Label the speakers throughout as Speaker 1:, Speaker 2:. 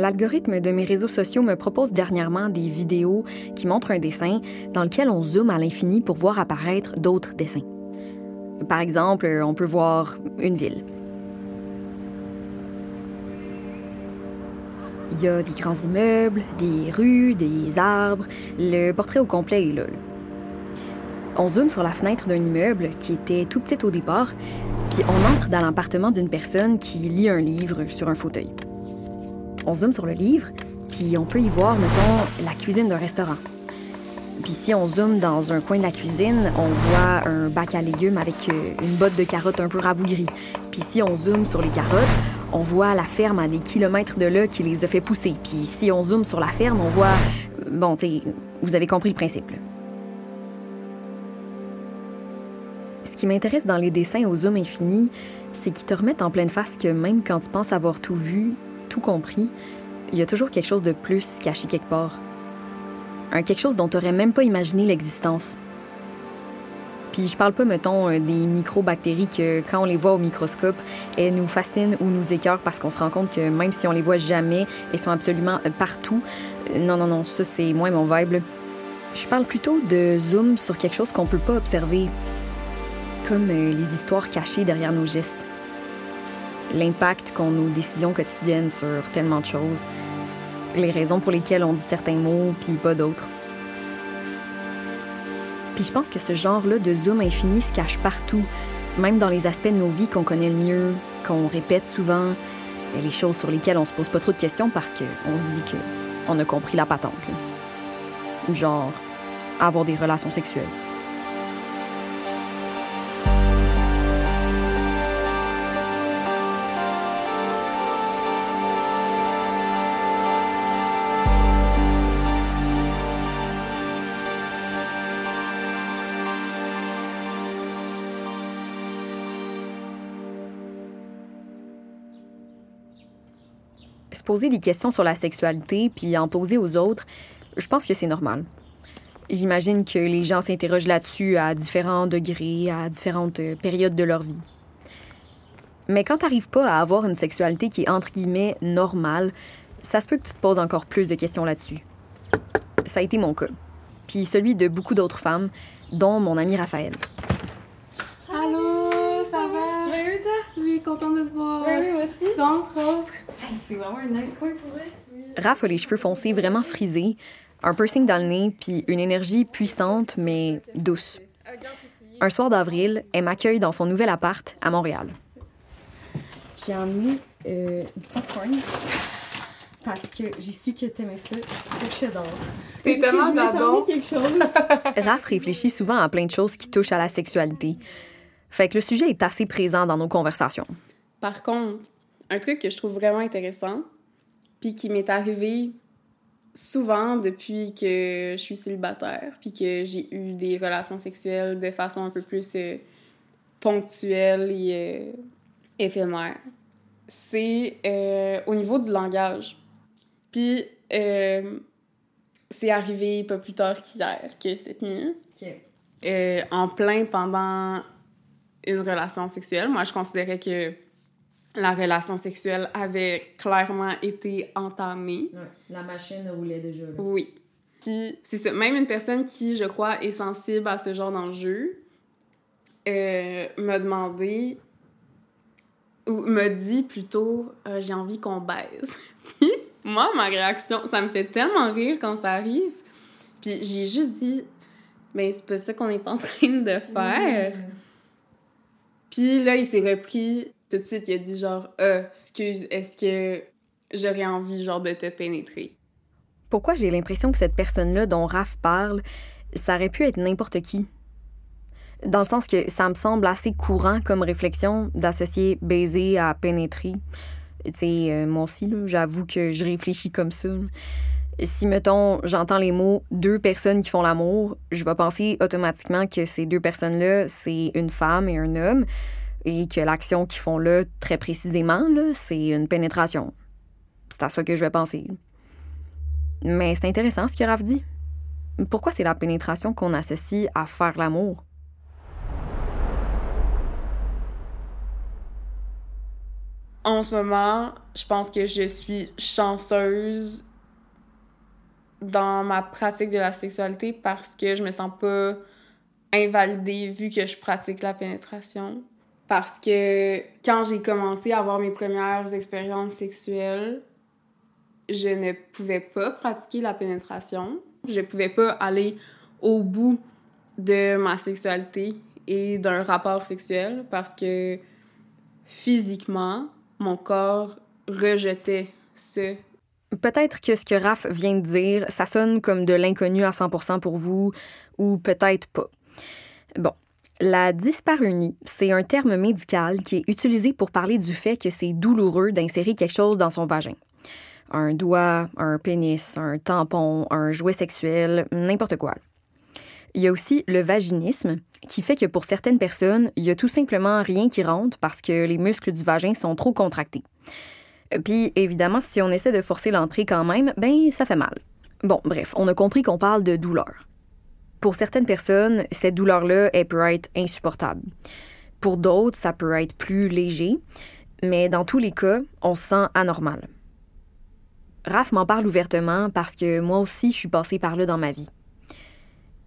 Speaker 1: L'algorithme de mes réseaux sociaux me propose dernièrement des vidéos qui montrent un dessin dans lequel on zoome à l'infini pour voir apparaître d'autres dessins. Par exemple, on peut voir une ville. Il y a des grands immeubles, des rues, des arbres. Le portrait au complet est là. On zoome sur la fenêtre d'un immeuble qui était tout petit au départ, puis on entre dans l'appartement d'une personne qui lit un livre sur un fauteuil. On zoome sur le livre, puis on peut y voir, mettons, la cuisine d'un restaurant. Puis si on zoome dans un coin de la cuisine, on voit un bac à légumes avec euh, une botte de carottes un peu rabougrie. Puis si on zoome sur les carottes, on voit la ferme à des kilomètres de là qui les a fait pousser. Puis si on zoome sur la ferme, on voit... Bon, tu vous avez compris le principe. Ce qui m'intéresse dans les dessins au zoom infini, c'est qu'ils te remettent en pleine face que même quand tu penses avoir tout vu, tout compris, il y a toujours quelque chose de plus caché quelque part. Un quelque chose dont tu n'aurais même pas imaginé l'existence. Puis je parle pas, mettons, euh, des microbactéries que, quand on les voit au microscope, elles nous fascinent ou nous écœurent parce qu'on se rend compte que même si on les voit jamais, elles sont absolument euh, partout. Euh, Non, non, non, ça c'est moins mon vibe. Je parle plutôt de zoom sur quelque chose qu'on peut pas observer, comme les histoires cachées derrière nos gestes. L'impact qu'ont nos décisions quotidiennes sur tellement de choses. Les raisons pour lesquelles on dit certains mots puis pas d'autres. Puis je pense que ce genre-là de zoom infini se cache partout, même dans les aspects de nos vies qu'on connaît le mieux, qu'on répète souvent, les choses sur lesquelles on se pose pas trop de questions parce qu'on se dit qu'on a compris la patente. Genre, avoir des relations sexuelles. Se poser des questions sur la sexualité puis en poser aux autres, je pense que c'est normal. J'imagine que les gens s'interrogent là-dessus à différents degrés, à différentes euh, périodes de leur vie. Mais quand t'arrives pas à avoir une sexualité qui est entre guillemets normale, ça se peut que tu te poses encore plus de questions là-dessus. Ça a été mon cas. Puis celui de beaucoup d'autres femmes, dont mon ami Raphaël.
Speaker 2: Allô, ça va?
Speaker 3: Oui, oui, toi?
Speaker 2: Oui, contente de te voir.
Speaker 3: Oui, oui, moi aussi.
Speaker 2: Tu rentres, Rose?
Speaker 3: Hey, c'est vraiment un nice coin pour vrai.
Speaker 1: Raph a les cheveux foncés vraiment frisés, un piercing dans le nez, puis une énergie puissante mais douce. Un soir d'avril, elle m'accueille dans son nouvel appart à Montréal.
Speaker 3: J'ai emmené euh, du popcorn parce que j'ai su que t'aimais ça au cheddar.
Speaker 2: T'es tellement
Speaker 3: t'emmener quelque chose.
Speaker 1: Raph réfléchit souvent à plein de choses qui touchent à la sexualité. Fait que le sujet est assez présent dans nos conversations.
Speaker 2: Par contre, un truc que je trouve vraiment intéressant, puis qui m'est arrivé souvent depuis que je suis célibataire, puis que j'ai eu des relations sexuelles de façon un peu plus euh, ponctuelle et euh, éphémère, c'est euh, au niveau du langage. Puis c'est arrivé pas plus tard qu'hier, que cette nuit. En plein pendant une relation sexuelle. Moi, je considérais que la relation sexuelle avait clairement été entamée.
Speaker 3: La machine roulait déjà. Là.
Speaker 2: Oui. Puis, c'est ça. Même une personne qui, je crois, est sensible à ce genre d'enjeu euh, m'a demandé, ou m'a dit plutôt, euh, j'ai envie qu'on baise. Puis, moi, ma réaction, ça me fait tellement rire quand ça arrive. Puis, j'ai juste dit, ben, c'est pas ça qu'on est en train de faire. Puis là, il s'est repris tout de suite. Il a dit genre, euh, excuse, est-ce que j'aurais envie genre de te pénétrer?
Speaker 1: Pourquoi j'ai l'impression que cette personne-là dont Raph parle, ça aurait pu être n'importe qui? Dans le sens que ça me semble assez courant comme réflexion d'associer baiser à pénétrer. Tu sais, euh, moi aussi, j'avoue que je réfléchis comme ça. Si, mettons, j'entends les mots deux personnes qui font l'amour, je vais penser automatiquement que ces deux personnes-là, c'est une femme et un homme, et que l'action qu'ils font là, très précisément, c'est une pénétration. C'est à ça que je vais penser. Mais c'est intéressant ce que Raph dit. Pourquoi c'est la pénétration qu'on associe à faire l'amour?
Speaker 2: En ce moment, je pense que je suis chanceuse dans ma pratique de la sexualité parce que je me sens pas invalidée vu que je pratique la pénétration. Parce que quand j'ai commencé à avoir mes premières expériences sexuelles, je ne pouvais pas pratiquer la pénétration. Je pouvais pas aller au bout de ma sexualité et d'un rapport sexuel parce que physiquement, mon corps rejetait ce.
Speaker 1: Peut-être que ce que Raph vient de dire, ça sonne comme de l'inconnu à 100% pour vous, ou peut-être pas. Bon, la dyspareunie, c'est un terme médical qui est utilisé pour parler du fait que c'est douloureux d'insérer quelque chose dans son vagin. Un doigt, un pénis, un tampon, un jouet sexuel, n'importe quoi. Il y a aussi le vaginisme, qui fait que pour certaines personnes, il y a tout simplement rien qui rentre parce que les muscles du vagin sont trop contractés. Puis évidemment, si on essaie de forcer l'entrée quand même, ben ça fait mal. Bon, bref, on a compris qu'on parle de douleur. Pour certaines personnes, cette douleur-là, peut être insupportable. Pour d'autres, ça peut être plus léger, mais dans tous les cas, on se sent anormal. Raph m'en parle ouvertement parce que moi aussi, je suis passée par là dans ma vie.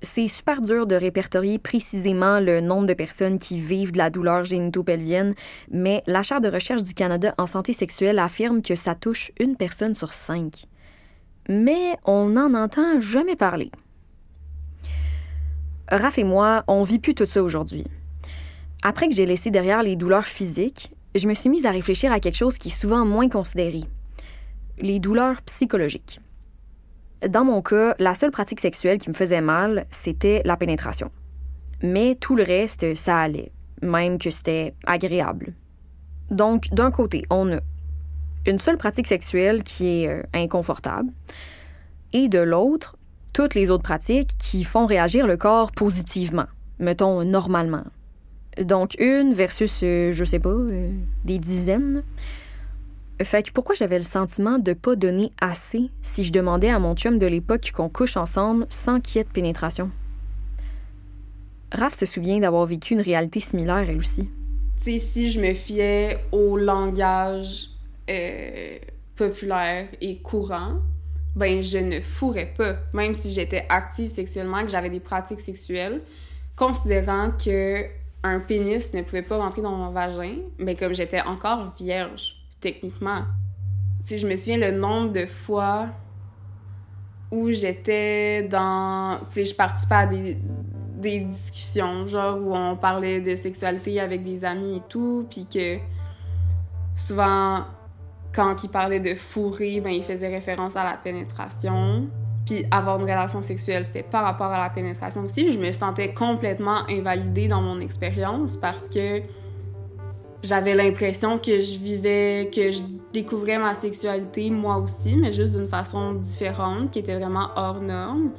Speaker 1: C'est super dur de répertorier précisément le nombre de personnes qui vivent de la douleur génitopelvienne, mais la Chaire de recherche du Canada en santé sexuelle affirme que ça touche une personne sur cinq. Mais on n'en entend jamais parler. Raph et moi, on vit plus tout ça aujourd'hui. Après que j'ai laissé derrière les douleurs physiques, je me suis mise à réfléchir à quelque chose qui est souvent moins considéré les douleurs psychologiques. Dans mon cas, la seule pratique sexuelle qui me faisait mal, c'était la pénétration. Mais tout le reste, ça allait, même que c'était agréable. Donc, d'un côté, on a une seule pratique sexuelle qui est euh, inconfortable, et de l'autre, toutes les autres pratiques qui font réagir le corps positivement, mettons normalement. Donc, une versus, euh, je sais pas, euh, des dizaines. Fait que pourquoi j'avais le sentiment de pas donner assez si je demandais à mon chum de l'époque qu'on couche ensemble sans qu'il y ait de pénétration? Raph se souvient d'avoir vécu une réalité similaire, elle aussi.
Speaker 2: Tu si je me fiais au langage euh, populaire et courant, ben je ne fourrais pas, même si j'étais active sexuellement, que j'avais des pratiques sexuelles, considérant que un pénis ne pouvait pas rentrer dans mon vagin, mais comme j'étais encore vierge, techniquement. Tu je me souviens le nombre de fois où j'étais dans. Tu sais, je participais à des, des discussions, genre où on parlait de sexualité avec des amis et tout, puis que souvent, quand ils parlaient de fourrer, ben, ils faisaient référence à la pénétration. Puis avoir une relation sexuelle, c'était par rapport à la pénétration aussi. Je me sentais complètement invalidée dans mon expérience parce que j'avais l'impression que je vivais, que je découvrais ma sexualité moi aussi, mais juste d'une façon différente, qui était vraiment hors norme.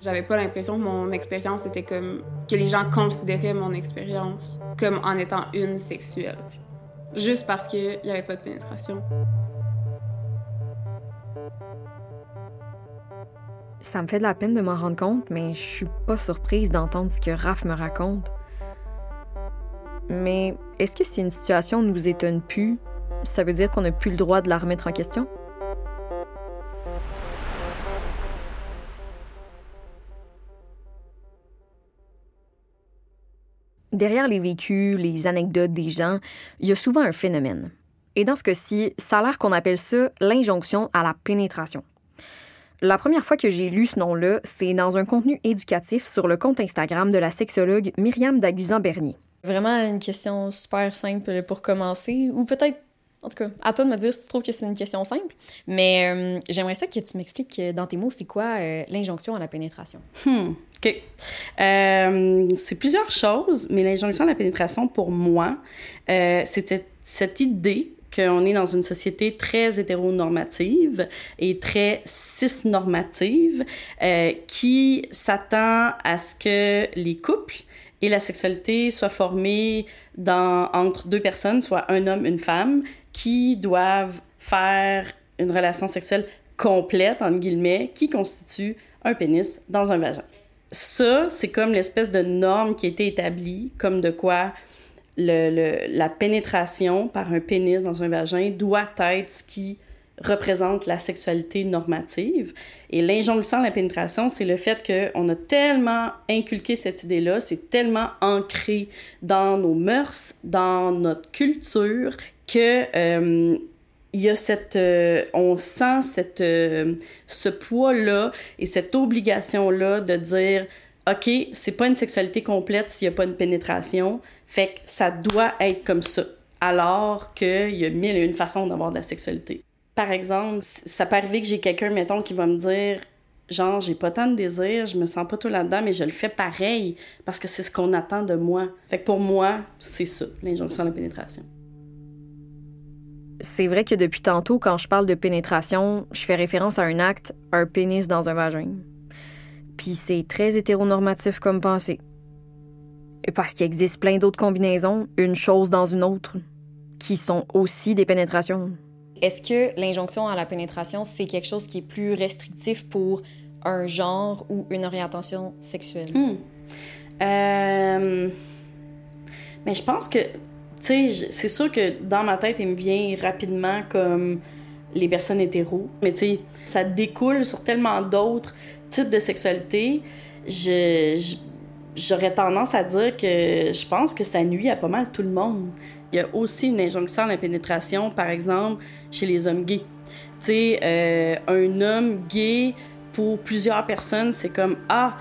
Speaker 2: J'avais pas l'impression que mon expérience était comme. que les gens considéraient mon expérience comme en étant une sexuelle. Juste parce qu'il n'y avait pas de pénétration.
Speaker 1: Ça me fait de la peine de m'en rendre compte, mais je suis pas surprise d'entendre ce que Raph me raconte. Mais est-ce que si une situation nous étonne plus, ça veut dire qu'on n'a plus le droit de la remettre en question? Derrière les vécus, les anecdotes des gens, il y a souvent un phénomène. Et dans ce cas-ci, ça a l'air qu'on appelle ça l'injonction à la pénétration. La première fois que j'ai lu ce nom-là, c'est dans un contenu éducatif sur le compte Instagram de la sexologue Myriam Daguzan-Bernier.
Speaker 3: Vraiment une question super simple pour commencer, ou peut-être, en tout cas, à toi de me dire si tu trouves que c'est une question simple. Mais euh, j'aimerais ça que tu m'expliques euh, dans tes mots, c'est quoi euh, l'injonction à la pénétration?
Speaker 4: Hmm, OK. c'est plusieurs choses, mais l'injonction à la pénétration, pour moi, c'était cette idée qu'on est dans une société très hétéronormative et très cisnormative qui s'attend à ce que les couples et la sexualité soit formée dans, entre deux personnes, soit un homme, une femme, qui doivent faire une relation sexuelle complète, entre guillemets, qui constitue un pénis dans un vagin. Ça, c'est comme l'espèce de norme qui a été établie, comme de quoi le, la pénétration par un pénis dans un vagin doit être ce qui représente la sexualité normative. Et l'injonction à la pénétration, c'est le fait qu'on a tellement inculqué cette idée-là, c'est tellement ancré dans nos mœurs, dans notre culture, que euh, il y a cette euh, on sent cette euh, ce poids là et cette obligation là de dire OK, c'est pas une sexualité complète s'il y a pas une pénétration, fait que ça doit être comme ça. Alors qu'il y a mille et une façons d'avoir de la sexualité. Par exemple, ça peut arriver que j'ai quelqu'un, mettons, qui va me dire genre, j'ai pas tant de désir, je me sens pas tout là-dedans, mais je le fais pareil parce que c'est ce qu'on attend de moi. Fait que pour moi, c'est ça, l'injonction à la pénétration.
Speaker 1: C'est vrai que depuis tantôt, quand je parle de pénétration, je fais référence à un acte, un pénis dans un vagin. Puis c'est très hétéronormatif comme pensée. Parce qu'il existe plein d'autres combinaisons, une chose dans une autre, qui sont aussi des pénétrations.
Speaker 3: Est-ce que l'injonction à la pénétration, c'est quelque chose qui est plus restrictif pour un genre ou une orientation sexuelle?
Speaker 4: Hmm. Euh... Mais je pense que, tu sais, c'est sûr que dans ma tête, il me vient rapidement comme les personnes hétéros. Mais tu sais, ça découle sur tellement d'autres types de sexualité. Je, j'aurais tendance à dire que je pense que ça nuit à pas mal tout le monde. Il y a aussi une injonction à la pénétration, par exemple, chez les hommes gays. Tu sais, euh, un homme gay, pour plusieurs personnes, c'est comme Ah,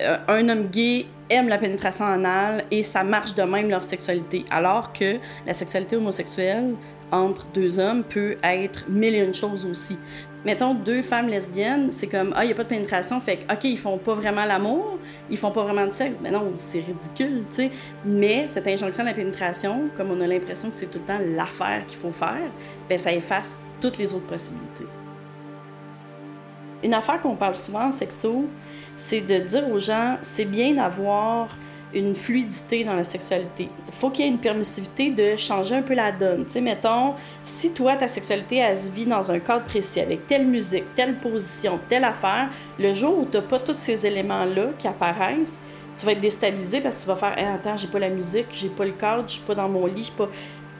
Speaker 4: euh, un homme gay aime la pénétration anale et ça marche de même leur sexualité. Alors que la sexualité homosexuelle entre deux hommes peut être mille et une choses aussi mettons, deux femmes lesbiennes, c'est comme, ah, il n'y a pas de pénétration, fait que, OK, ils font pas vraiment l'amour, ils font pas vraiment de sexe. Mais non, c'est ridicule, tu sais. Mais cette injonction de la pénétration, comme on a l'impression que c'est tout le temps l'affaire qu'il faut faire, ben ça efface toutes les autres possibilités. Une affaire qu'on parle souvent en sexo, c'est de dire aux gens, c'est bien d'avoir une fluidité dans la sexualité. Il faut qu'il y ait une permissivité de changer un peu la donne. Tu sais, mettons, si toi, ta sexualité, elle se vit dans un cadre précis, avec telle musique, telle position, telle affaire, le jour où tu pas tous ces éléments-là qui apparaissent, tu vas être déstabilisé parce que tu vas faire hey, Attends, j'ai pas la musique, j'ai pas le cadre, je suis pas dans mon lit, je pas.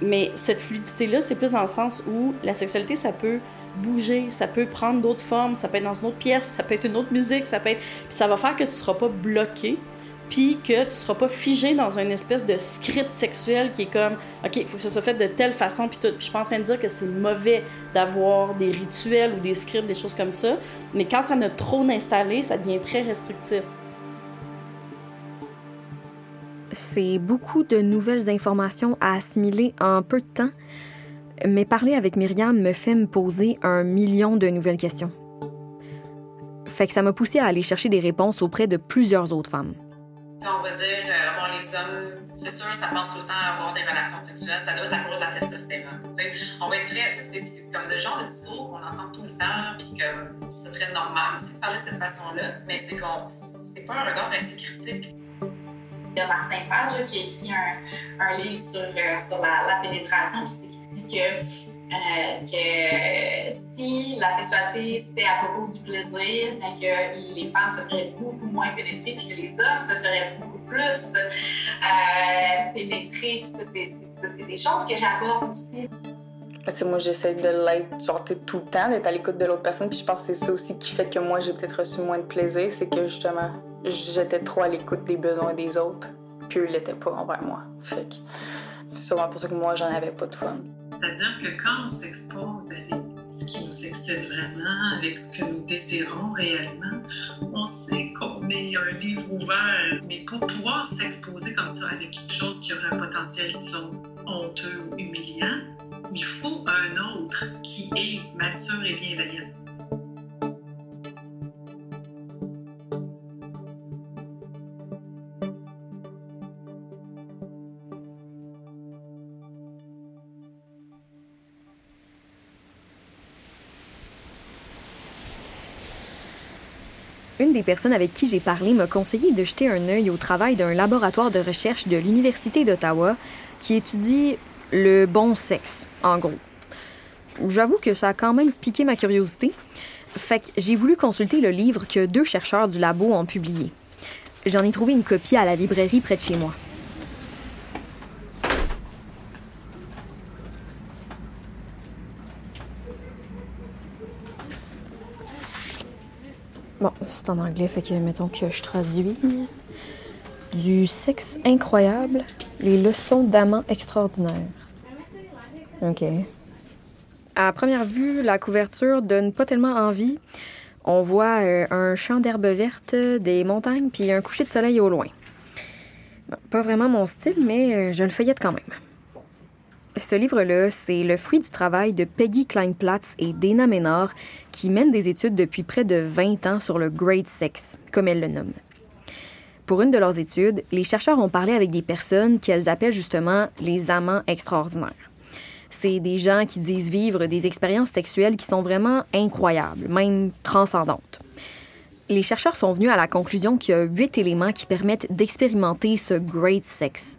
Speaker 4: Mais cette fluidité-là, c'est plus dans le sens où la sexualité, ça peut bouger, ça peut prendre d'autres formes, ça peut être dans une autre pièce, ça peut être une autre musique, ça peut être. Puis ça va faire que tu seras pas bloqué puis que tu seras pas figé dans une espèce de script sexuel qui est comme OK, il faut que ça soit fait de telle façon puis tout. Puis je suis pas en train de dire que c'est mauvais d'avoir des rituels ou des scripts, des choses comme ça, mais quand ça a trop installé, ça devient très restrictif.
Speaker 1: C'est beaucoup de nouvelles informations à assimiler en peu de temps, mais parler avec Myriam me fait me poser un million de nouvelles questions. Fait que ça m'a poussé à aller chercher des réponses auprès de plusieurs autres femmes
Speaker 5: on va dire, euh, bon, les hommes, c'est sûr, ça pense tout le temps à avoir des relations sexuelles, ça doit être à cause de la testostérone. On va être très, c'est comme le genre de discours qu'on entend tout le temps, puis que c'est très normal aussi de parler de cette façon-là, mais c'est pas un regard assez critique.
Speaker 6: A Martin Page qui a écrit un, livre sur, euh, sur la, pénétration qui, dit que euh, que si la sexualité c'était à propos du plaisir, que les femmes se feraient beaucoup moins pénétrer, que les hommes se feraient beaucoup plus euh, pénétrer. c'est des choses que j'aborde aussi.
Speaker 7: Moi, j'essaie de l'être, genre, tout le temps, d'être à l'écoute de l'autre personne. Puis je pense que c'est ça aussi qui fait que moi, j'ai peut-être reçu moins de plaisir. C'est que justement, j'étais trop à l'écoute des besoins des autres. Puis eux l'étaient pas envers moi. Fait que c'est sûrement pour ça que moi, j'en avais pas de fun.
Speaker 8: C'est-à-dire que quand on s'expose avec ce qui nous excède vraiment, avec ce que nous désirons réellement, on sait qu'on est un livre ouvert. Mais pour pouvoir s'exposer comme ça avec quelque chose qui aurait un potentiel, disons, honteux ou humiliant, il faut un autre qui est mature et bienveillant.
Speaker 1: Une des personnes avec qui j'ai parlé m'a conseillé de jeter un œil au travail d'un laboratoire de recherche de l'Université d'Ottawa qui étudie le bon sexe, en gros. J'avoue que ça a quand même piqué ma curiosité. Fait que j'ai voulu consulter le livre que deux chercheurs du labo ont publié. J'en ai trouvé une copie à la librairie près de chez moi. Bon, c'est en anglais, fait que mettons que je traduis. Du sexe incroyable, les leçons d'amant extraordinaires. OK. À première vue, la couverture donne pas tellement envie. On voit euh, un champ d'herbe verte, des montagnes, puis un coucher de soleil au loin. Pas vraiment mon style, mais euh, je le feuillette quand même. Ce livre-là, c'est le fruit du travail de Peggy Kleinplatz et Dana Ménard, qui mènent des études depuis près de 20 ans sur le Great Sex, comme elles le nomment. Pour une de leurs études, les chercheurs ont parlé avec des personnes qu'elles appellent justement les amants extraordinaires. C'est des gens qui disent vivre des expériences sexuelles qui sont vraiment incroyables, même transcendantes. Les chercheurs sont venus à la conclusion qu'il y a huit éléments qui permettent d'expérimenter ce great sex.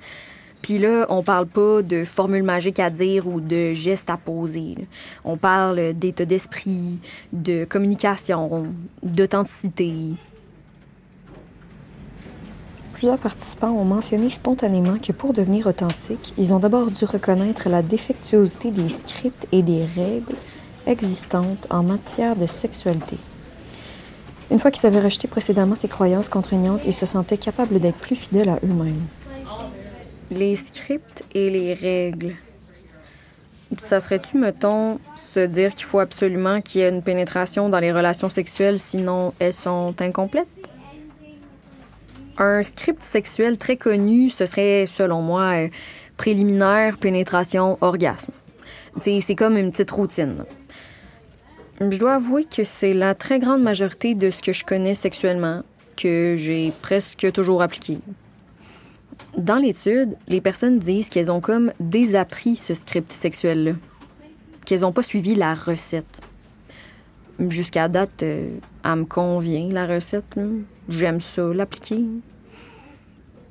Speaker 1: Puis là, on parle pas de formule magique à dire ou de gestes à poser. On parle d'état d'esprit, de communication, d'authenticité. Plusieurs participants ont mentionné spontanément que pour devenir authentique, ils ont d'abord dû reconnaître la défectuosité des scripts et des règles existantes en matière de sexualité. Une fois qu'ils avaient rejeté précédemment ces croyances contraignantes, ils se sentaient capables d'être plus fidèles à eux-mêmes. Les scripts et les règles. Ça serait-tu, mettons, se dire qu'il faut absolument qu'il y ait une pénétration dans les relations sexuelles, sinon elles sont incomplètes? Un script sexuel très connu, ce serait, selon moi, euh, préliminaire, pénétration, orgasme. C'est comme une petite routine. Je dois avouer que c'est la très grande majorité de ce que je connais sexuellement, que j'ai presque toujours appliqué. Dans l'étude, les personnes disent qu'elles ont comme désappris ce script sexuel-là, qu'elles n'ont pas suivi la recette. Jusqu'à date, euh, elle me convient, la recette. J'aime ça, l'appliquer.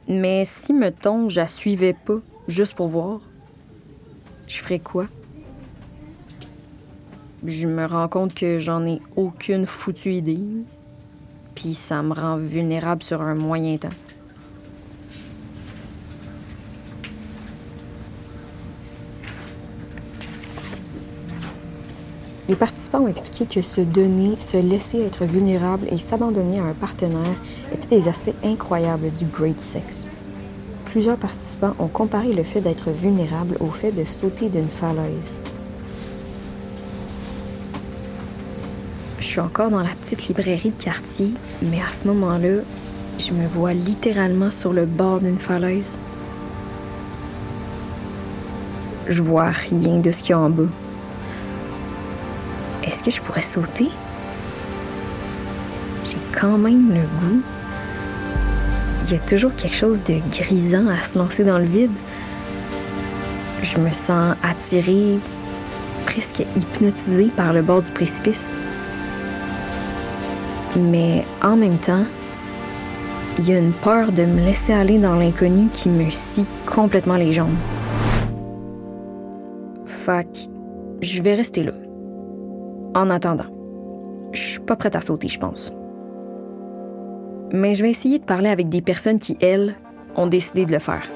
Speaker 1: Mais si, mettons, je la suivais pas, juste pour voir, je ferais quoi? Je me rends compte que j'en ai aucune foutue idée. Puis ça me rend vulnérable sur un moyen temps. Les participants ont expliqué que se donner, se laisser être vulnérable et s'abandonner à un partenaire étaient des aspects incroyables du Great Sex. Plusieurs participants ont comparé le fait d'être vulnérable au fait de sauter d'une falaise. Je suis encore dans la petite librairie de quartier, mais à ce moment-là, je me vois littéralement sur le bord d'une falaise. Je vois rien de ce qu'il y a en bas. Est-ce que je pourrais sauter? J'ai quand même le goût. Il y a toujours quelque chose de grisant à se lancer dans le vide. Je me sens attirée, presque hypnotisée par le bord du précipice. Mais en même temps, il y a une peur de me laisser aller dans l'inconnu qui me scie complètement les jambes. Fac, je vais rester là. En attendant, je suis pas prête à sauter, je pense. Mais je vais essayer de parler avec des personnes qui, elles, ont décidé de le faire.